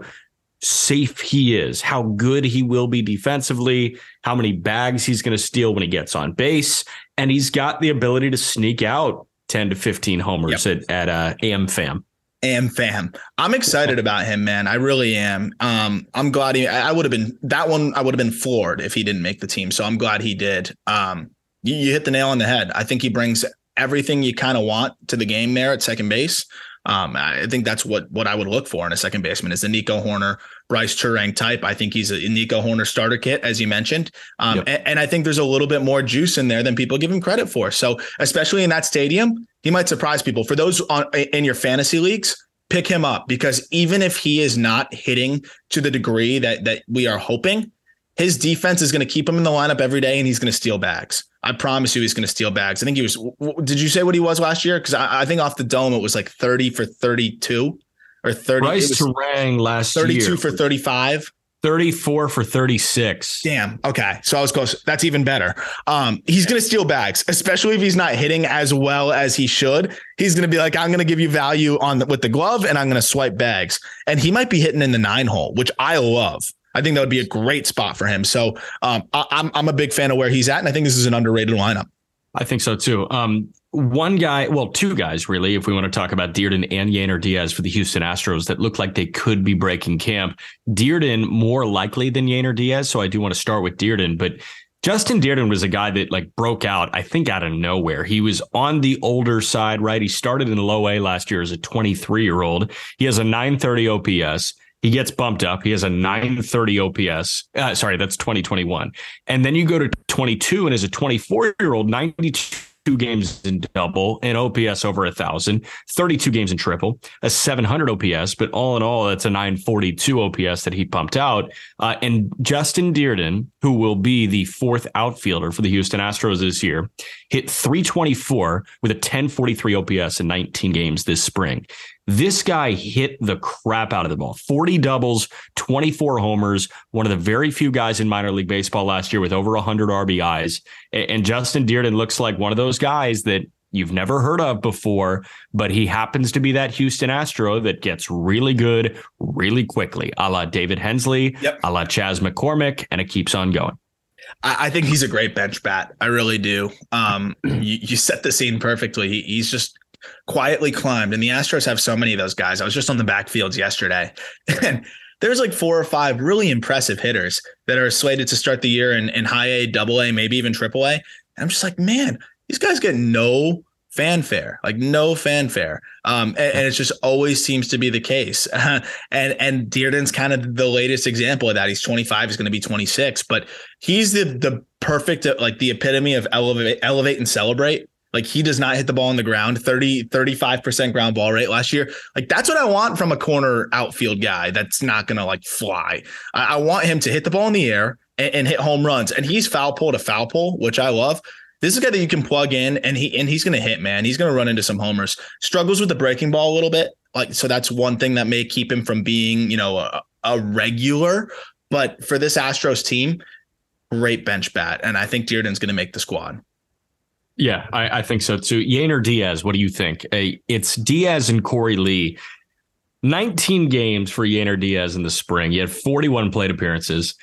safe he is, how good he will be defensively, how many bags he's going to steal when he gets on base. And he's got the ability to sneak out 10 to 15 homers at, at uh, AM fam. Am fam. I'm excited about him, man. I really am. Um, I'm glad he. I would have been that one. I would have been floored if he didn't make the team. So I'm glad he did. Um, you, you hit the nail on the head. I think he brings everything you kind of want to the game there at second base. Um, I think that's what what I would look for in a second baseman is the Nico Hoerner, Brice Turang type. I think he's a Nico Hoerner starter kit, as you mentioned, um, Yep. and, and I think there's a little bit more juice in there than people give him credit for. So, especially in that stadium, he might surprise people. For those on in your fantasy leagues, pick him up because even if he is not hitting to the degree that that we are hoping, his defense is going to keep him in the lineup every day, and he's going to steal bags. I promise you, he's going to steal bags. I think he was. Did you say what he was last year? Because I, I think off the dome it was like thirty for thirty-two or thirty. Brice Turang last thirty-two year, for thirty-five. 34 for 36. Damn. Okay. So I was close. That's even better. Um, he's going to steal bags, especially if he's not hitting as well as he should. He's going to be like, I'm going to give you value on the, with the glove and I'm going to swipe bags. And he might be hitting in the nine hole, which I love. I think that would be a great spot for him. So um, I, I'm, I'm a big fan of where he's at. And I think this is an underrated lineup. I think so too. Um, one guy, well, two guys really, if we want to talk about Dirden and Yainer Diaz for the Houston Astros that look like they could be breaking camp. Dirden more likely than Yainer Diaz, so I do want to start with Dirden, but Justin Dirden was a guy that like broke out, I think out of nowhere. He was on the older side, right? He started in low A last year as a 23 year old. He has a 930 OPS. He gets bumped up. He has a 930 OPS. Uh, sorry, that's 2021. And then you go to 22 and as a 24 year old, 92 games in double and OPS over a thousand, 32 games in triple, a 700 OPS. But all in all, that's a 942 OPS that he pumped out. Uh, and Justin Dirden, who will be the fourth outfielder for the Houston Astros this year, hit 324 with a 1043 OPS in 19 games this spring. This guy hit the crap out of the ball. 40 doubles, 24 homers, one of the very few guys in minor league baseball last year with over 100 RBIs. And Justin Dirden looks like one of those guys that you've never heard of before, but he happens to be that Houston Astro that gets really good really quickly, a la David Hensley, Yep. a la Chas McCormick, and it keeps on going. I, I think he's a great bench bat. I really do. Um, you, you set the scene perfectly. He, he's just quietly climbed, and the Astros have so many of those guys. I was just on the backfields yesterday, and there's like four or five really impressive hitters that are slated to start the year in, in high A, double A, maybe even triple A. And I'm just like, man, these guys get no fanfare, like no fanfare. Um, and, and it just always seems to be the case. and and Dirden's kind of the latest example of that. He's 25, he's going to be 26, but he's the the perfect like the epitome of elevate elevate and celebrate Like he does not hit the ball on the ground, 30, 35% ground ball rate last year. Like that's what I want from a corner outfield guy that's not going to like fly. I, I, want him to hit the ball in the air and, and hit home runs. And he's foul pole to foul pole, which I love. This is a guy that you can plug in and he and he's going to hit, man. He's going to run into some homers. Struggles with the breaking ball a little bit. Like so that's one thing that may keep him from being, you know, a, a regular, but for this Astros team, great bench bat and I think Dirden's going to make the squad. Yeah, I, I, think so too. Yainer Diaz, what do you think? it's Diaz and Korey Lee. 19 games for Yainer Diaz in the spring. He had 41 plate appearances.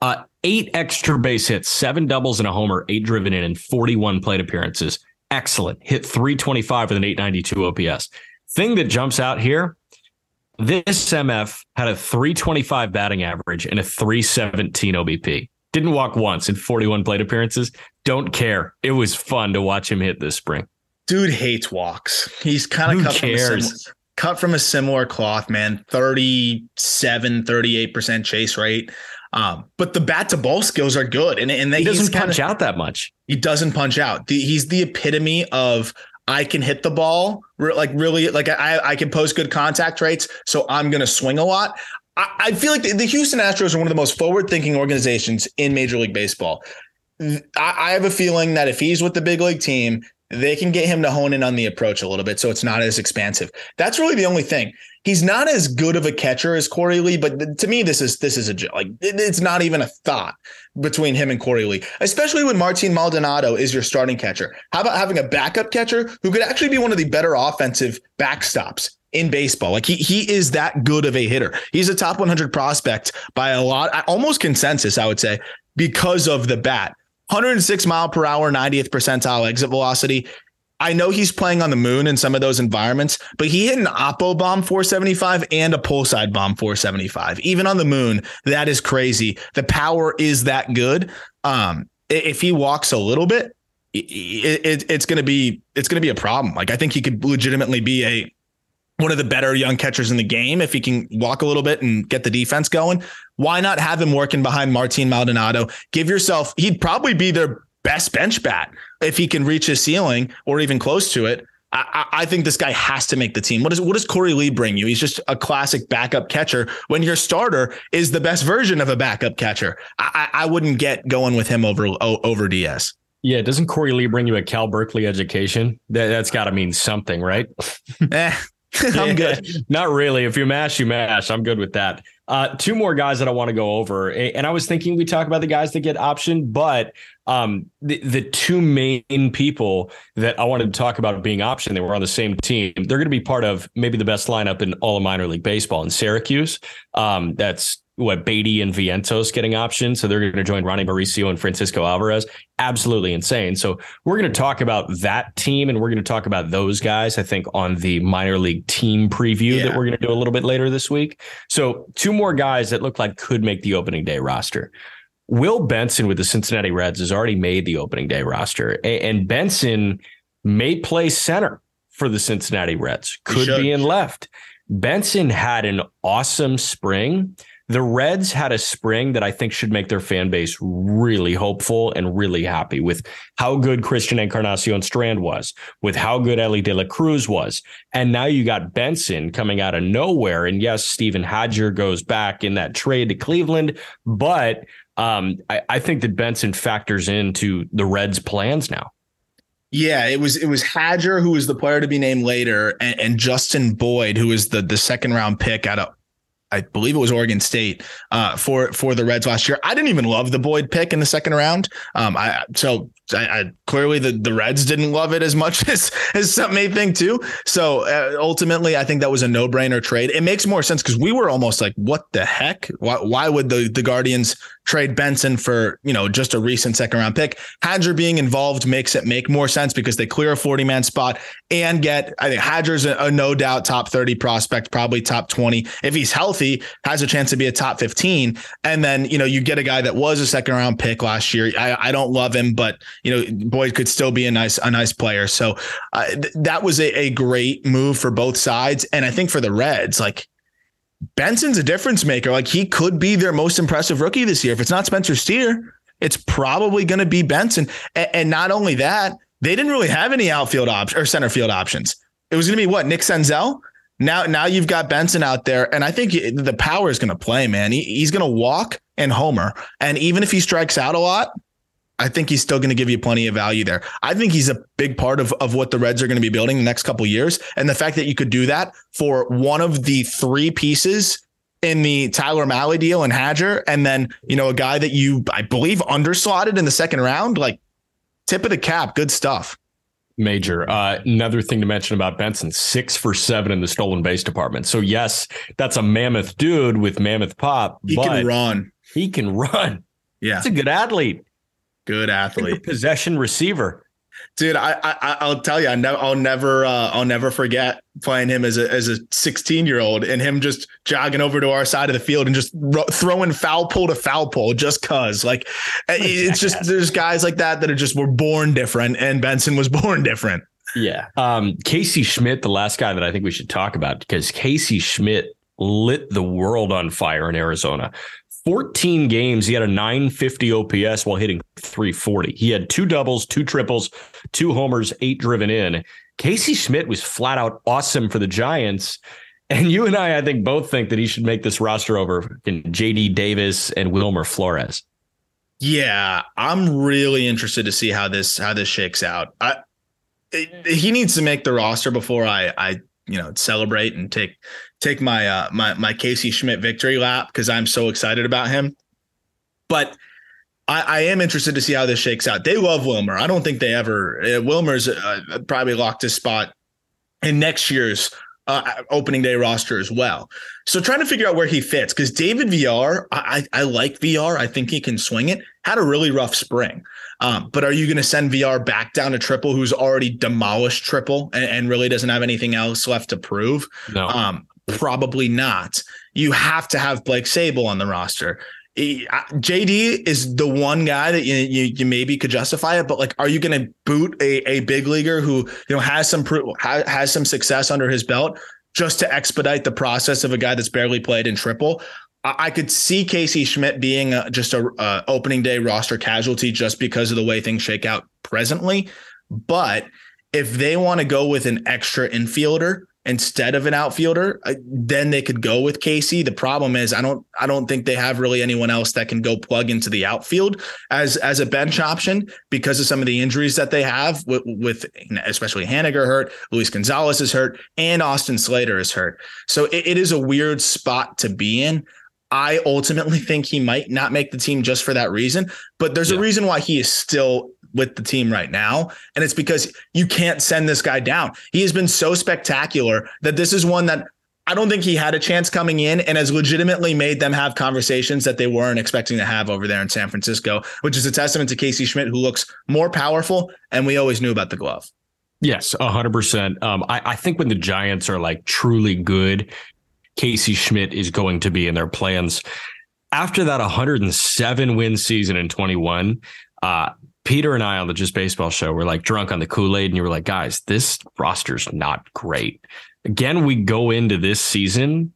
Uh, eight extra base hits, seven doubles and a homer, eight driven in, and 41 plate appearances. Excellent. Hit 325 with an 892 OPS. Thing that jumps out here this MF had a 325 batting average and a 317 OBP. Didn't walk once in 41 plate appearances. Don't care. It was fun to watch him hit this spring. Dude hates walks. He's kind of cut cares? from a similar, cut from a similar cloth, man. 37, 38% chase rate. Um, but the bat to ball skills are good, and and they, he doesn't punch kinda, out that much. He doesn't punch out. The, he's the epitome of I can hit the ball like really like I I can post good contact rates, so I'm going to swing a lot. I, feel like the, Houston Astros are one of the most forward thinking organizations in Major League Baseball. I, I have a feeling that if he's with the big league team, they can get him to hone in on the approach a little bit so it's not as expansive. That's really the only thing. He's not as good of a catcher as Korey Lee, but to me, this is this is a like it's not even a thought between him and Korey Lee, especially when Martin Maldonado is your starting catcher. How about having a backup catcher who could actually be one of the better offensive backstops in baseball. Like he he is that good of a hitter. He's a top 100 prospect by a lot, almost consensus, I would say, because of the bat. 106 mile per hour, 90th percentile exit velocity. I know he's playing on the moon in some of those environments, but he hit an Oppo bomb 475 and a pull side bomb 475. Even on the moon, that is crazy. The power is that good. Um, if he walks a little bit, it, it, it's going to be it's going to be a problem. Like I think he could legitimately be a one of the better young catchers in the game if he can walk a little bit and get the defense going. Why not have him working behind Martin Maldonado? Give yourself, he'd probably be their best bench bat if he can reach his ceiling or even close to it. I, I, think this guy has to make the team. What does what does Korey Lee bring you? He's just a classic backup catcher. When your starter is the best version of a backup catcher, I, I wouldn't get going with him over over Diaz. Yeah, doesn't Korey Lee bring you a Cal Berkeley education? That, that's got to mean something, right? eh, I'm good. Not really. If you mash, you mash. I'm good with that. Uh, two more guys that I want to go over, and I was thinking we talk about the guys that get optioned, but um, the the two main people that I wanted to talk about being optioned, they were on the same team. They're going to be part of maybe the best lineup in all of minor league baseball in Syracuse. Um, that's what Baty and Vientos getting options. So they're going to join Ronny Mauricio and Francisco Alvarez. Absolutely insane. So we're going to talk about that team and we're going to talk about those guys, I think, on the minor league team preview yeah. that we're going to do a little bit later this week. So two more guys that look like could make the opening day roster. Will Benson with the Cincinnati Reds has already made the opening day roster, and Benson may play center for the Cincinnati Reds. Could be in left. Benson had an awesome spring. The Reds had a spring that I think should make their fan base really hopeful and really happy with how good Christian Encarnacion Strand was, with how good Elly De La Cruz was. And now you got Benson coming out of nowhere. And yes, Steven Hajjar goes back in that trade to Cleveland, but um, I, I think that Benson factors into the Reds' plans now. Yeah, it was it was Hajjar who was the player to be named later, and, and Justin Boyd who was the the second round pick out of I believe it was Oregon State uh, for for the Reds last year. I didn't even love the Boyd pick in the second round. Um, I so I, I, clearly the, the Reds didn't love it as much as as some may think too. So uh, ultimately, I think that was a no brainer trade. It makes more sense because we were almost like, what the heck? Why, why would the the Guardians trade Benson for you know just a recent second round pick? Hajjar being involved makes it make more sense because they clear a forty man spot and get. I think Hajjar's a, a no doubt top thirty prospect, probably top twenty if he's healthy, has a chance to be a top fifteen. And then you know you get a guy that was a second round pick last year. I, I don't love him, but you know, Boyd could still be a nice a nice player. So uh, th- that was a, a great move for both sides, and I think for the Reds, like Benson's a difference maker. Like he could be their most impressive rookie this year. If it's not Spencer Steer, it's probably going to be Benson. And, and not only that, they didn't really have any outfield options or center field options. It was going to be what Nick Senzel. Now, now you've got Benson out there, and I think the power is going to play, man. He, he's going to walk and homer, and even if he strikes out a lot, I think he's still going to give you plenty of value there. I think he's a big part of, of what the Reds are going to be building the next couple years. And the fact that you could do that for one of the three pieces in the Tyler Mahle deal and Hajjar, and then, you know, a guy that you, I believe, underslotted in the second round, like tip of the cap, good stuff. Major. Uh, another thing to mention about Benson, six for seven in the stolen base department. So yes, that's a mammoth dude with mammoth pop. He can run. He can run. Yeah. He's a good athlete. Good athlete. Possession receiver dude. I, I I'll tell you, I ne- I'll never uh, I'll never forget playing him as a as a 16 year old and him just jogging over to our side of the field and just ro- throwing foul pole to foul pole just cause. Like it's just there's guys like that that are just were born different, and Benson was born different. Yeah. Um, Casey Schmitt, the last guy that I think we should talk about, because Casey Schmitt lit the world on fire in Arizona. 14 games, he had a 950 OPS while hitting 340. He had two doubles, two triples, two homers, eight driven in. Casey Schmitt was flat out awesome for the Giants. And you and I, I think, both think that he should make this roster over in JD Davis and Wilmer Flores. Yeah, I'm really interested to see how this how this shakes out. I, he needs to make the roster before I I you know celebrate and take take my uh my my Casey Schmitt victory lap because I'm so excited about him. But I, I, am interested to see how this shakes out. They love Wilmer. I don't think they ever. Uh, Wilmer's uh, probably locked his spot in next year's uh, opening day roster as well. So trying to figure out where he fits because David Villar, I, I, I like Villar. I think he can swing it. Had a really rough spring. Um, but are you going to send Villar back down to triple, who's already demolished triple and, and, really doesn't have anything else left to prove? No. Um, probably not. You have to have Blake Sabol on the roster. JD is the one guy that you, you, you maybe could justify it, but like, are you going to boot a, a big leaguer who you know has some has some success under his belt just to expedite the process of a guy that's barely played in triple? I could see Casey Schmitt being a, just a, a opening day roster casualty just because of the way things shake out presently. But if they want to go with an extra infielder instead of an outfielder, then they could go with Casey. The problem is I don't I don't think they have really anyone else that can go plug into the outfield as as a bench option because of some of the injuries that they have with, with especially Haniger hurt, Luis Gonzalez is hurt, and Austin Slater is hurt. So it, it is a weird spot to be in. I ultimately think he might not make the team just for that reason, but there's yeah. a reason why he is still with the team right now. And it's because you can't send this guy down. He has been so spectacular that this is one that I don't think he had a chance coming in and has legitimately made them have conversations that they weren't expecting to have over there in San Francisco, which is a testament to Casey Schmitt, who looks more powerful. And we always knew about the glove. Yes, 100%. Um, I, I think when the Giants are like truly good, Casey Schmitt is going to be in their plans. After that 107 win season in 21, uh, Peter and I on the Just Baseball show were like drunk on the Kool Aid, and you were like, guys, this roster's not great. Again, we go into this season,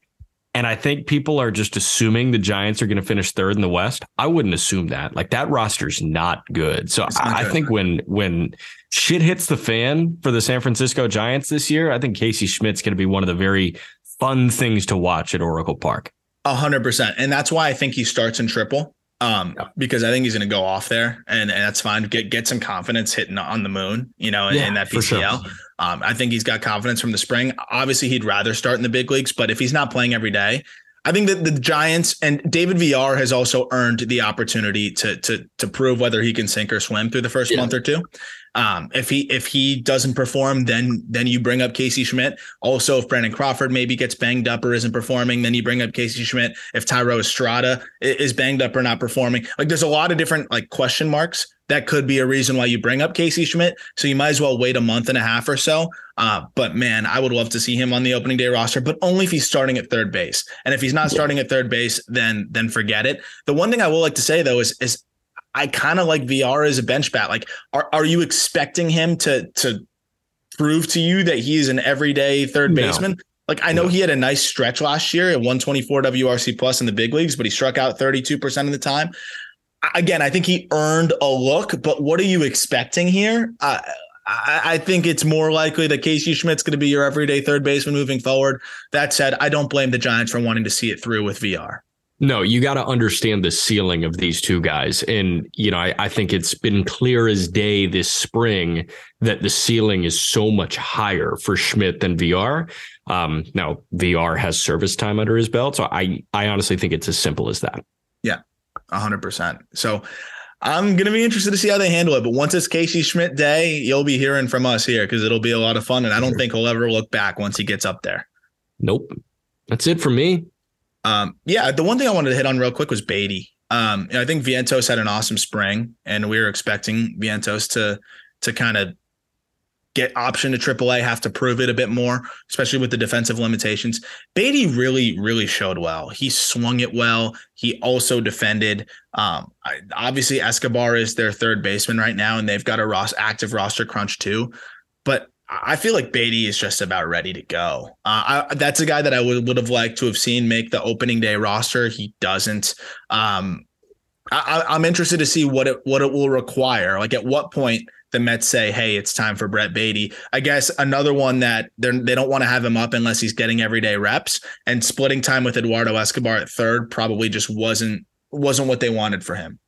and I think people are just assuming the Giants are going to finish third in the West. I wouldn't assume that. Like that roster's not good. So I, I think when when shit hits the fan for the San Francisco Giants this year, I think Casey Schmitt's going to be one of the very fun things to watch at Oracle Park. A hundred percent. And that's why I think he starts in triple. Um, yeah. because I think he's going to go off there and, and that's fine. Get, get some confidence hitting on the moon, you know, yeah, in, that PCL. Sure. Um, I think he's got confidence from the spring. Obviously he'd rather start in the big leagues, but if he's not playing every day, I think that the Giants and David Villar has also earned the opportunity to to to prove whether he can sink or swim through the first yeah. month or two. Um, if he if he doesn't perform, then then you bring up Casey Schmitt. Also, if Brandon Crawford maybe gets banged up or isn't performing, then you bring up Casey Schmitt. If Thairo Estrada is banged up or not performing, like there's a lot of different like question marks that could be a reason why you bring up Casey Schmitt. So you might as well wait a month and a half or so. Uh, but man, I would love to see him on the opening day roster, but only if he's starting at third base. And if he's not starting at third base, then then forget it. The one thing I will like to say though is is I kind of like Villar as a bench bat. Like, are are you expecting him to to prove to you that he's an everyday third no. baseman? Like, I know no. he had a nice stretch last year at 124 WRC plus in the big leagues, but he struck out 32% of the time. Again, I think he earned a look, but what are you expecting here? Uh, I, I think it's more likely that Casey Schmitt's going to be your everyday third baseman moving forward. That said, I don't blame the Giants for wanting to see it through with Villar. No, you got to understand the ceiling of these two guys. And, you know, I, I, think it's been clear as day this spring that the ceiling is so much higher for Schmitt than Villar. Um, now, Villar has service time under his belt. So I, I honestly think it's as simple as that. Yeah, 100%. So I'm going to be interested to see how they handle it. But once it's Casey Schmitt day, you'll be hearing from us here because it'll be a lot of fun. And I don't think he'll ever look back once he gets up there. Nope. That's it for me. Um, yeah, the one thing I wanted to hit on real quick was Baty. Um, I think Vientos had an awesome spring, and we were expecting Vientos to to kind of get option to AAA, have to prove it a bit more, especially with the defensive limitations. Baty really, really showed well. He swung it well. He also defended. Um, obviously, Escobar is their third baseman right now, and they've got a Ross active roster crunch too. But I feel like Baty is just about ready to go. Uh, I, that's a guy that I would, would have liked to have seen make the opening day roster. He doesn't. Um, I, I'm interested to see what it what it will require. Like at what point the Mets say, "Hey, it's time for Brett Baty." I guess another one that they they don't want to have him up unless he's getting everyday reps and splitting time with Eduardo Escobar at third probably just wasn't wasn't what they wanted for him.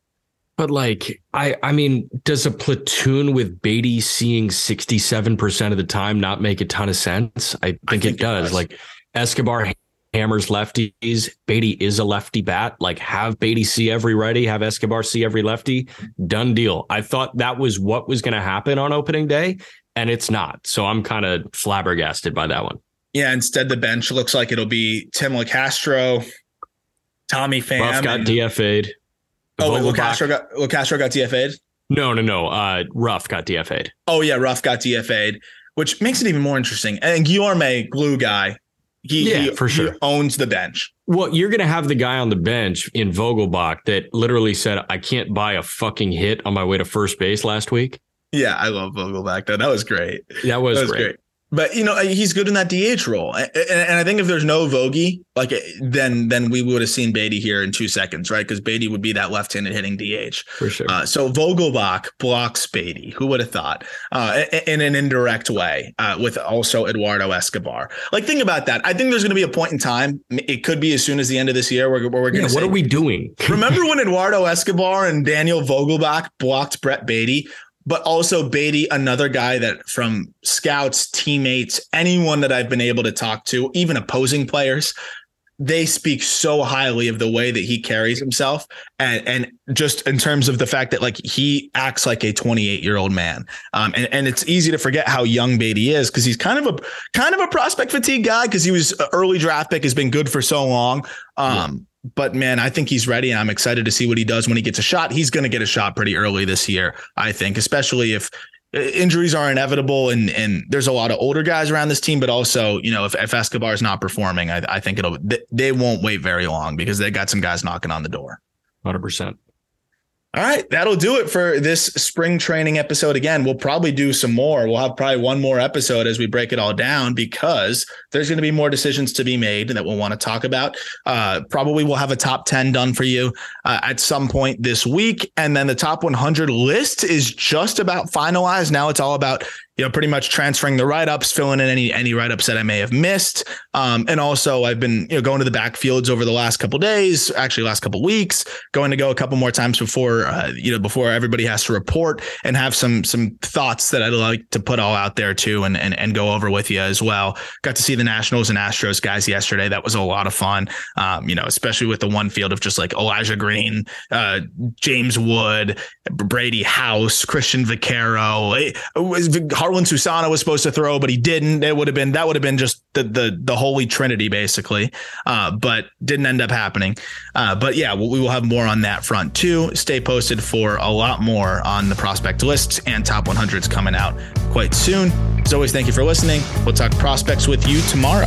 But like, I I mean, does a platoon with Baty seeing 67% of the time not make a ton of sense? I think, I think it, does. it does. Like Escobar hammers lefties. Baty is a lefty bat. Like have Baty see every righty, have Escobar see every lefty. Done deal. I thought that was what was going to happen on opening day, and it's not. So I'm kind of flabbergasted by that one. Yeah, instead the bench looks like it'll be Tim Locastro, Tommy Pham. Ruf got and- DFA'd. Oh, wait, Castro got Castro got DFA'd. No, no, no. Uh, Ruf got DFA'd. Oh yeah, Ruf got DFA'd, which makes it even more interesting. And Guillorme, glue guy, he, yeah, he, for sure. Owns the bench. Well, you're going to have the guy on the bench in Vogelbach that literally said, "I can't buy a fucking hit on my way to first base last week." Yeah, I love Vogelbach. Though that was great. That was, that was great. great. But you know he's good in that DH role, and, and I think if there's no Vogie, like then then we would have seen Baty here in two seconds, right? Because Baty would be that left-handed hitting DH for sure. Uh, so Vogelbach blocks Baty. Who would have thought? Uh, in, in, an indirect way, uh, with also Eduardo Escobar. Like think about that. I think there's going to be a point in time. It could be as soon as the end of this year where, where we're going to. Yeah, what are we doing? remember when Eduardo Escobar and Daniel Vogelbach blocked Brett Baty? But also Baty, another guy that from scouts, teammates, anyone that I've been able to talk to, even opposing players, they speak so highly of the way that he carries himself and and just in terms of the fact that like he acts like a 28 year old man. Um and, and it's easy to forget how young Baty is because he's kind of a kind of a prospect fatigue guy because he was early draft pick has been good for so long. Um but man, I think he's ready. And I'm excited to see what he does when he gets a shot. He's going to get a shot pretty early this year, I think, especially if uh, injuries are inevitable and and there's a lot of older guys around this team, but also, you know, if, if Escobar is not performing, I, I think it'll they won't wait very long because they got some guys knocking on the door. 100%. All right, that'll do it for this spring training episode. Again, we'll probably do some more. We'll have probably one more episode as we break it all down because there's going to be more decisions to be made that we'll want to talk about. Uh, probably we'll have a top 10 done for you uh, at some point this week. And then the top 100 list is just about finalized. Now it's all about you know, pretty much transferring the write ups, filling in any any write ups that I may have missed, um, and also I've been you know going to the backfields over the last couple days, actually last couple weeks, going to go a couple more times before uh, you know before everybody has to report and have some some thoughts that I'd like to put all out there too, and and and go over with you as well. Got to see the Nationals and Astros guys yesterday. That was a lot of fun. Um, you know, especially with the one field of just like Elijah Green, uh, James Wood, Brady House, Christian Vaquero. It, was Jarlin Susana was supposed to throw, but he didn't. It would have been that would have been just the the the holy trinity basically, uh, but didn't end up happening. Uh, but yeah, we will have more on that front too. Stay posted for a lot more on the prospect lists and top 100s coming out quite soon. As always, thank you for listening. We'll talk prospects with you tomorrow.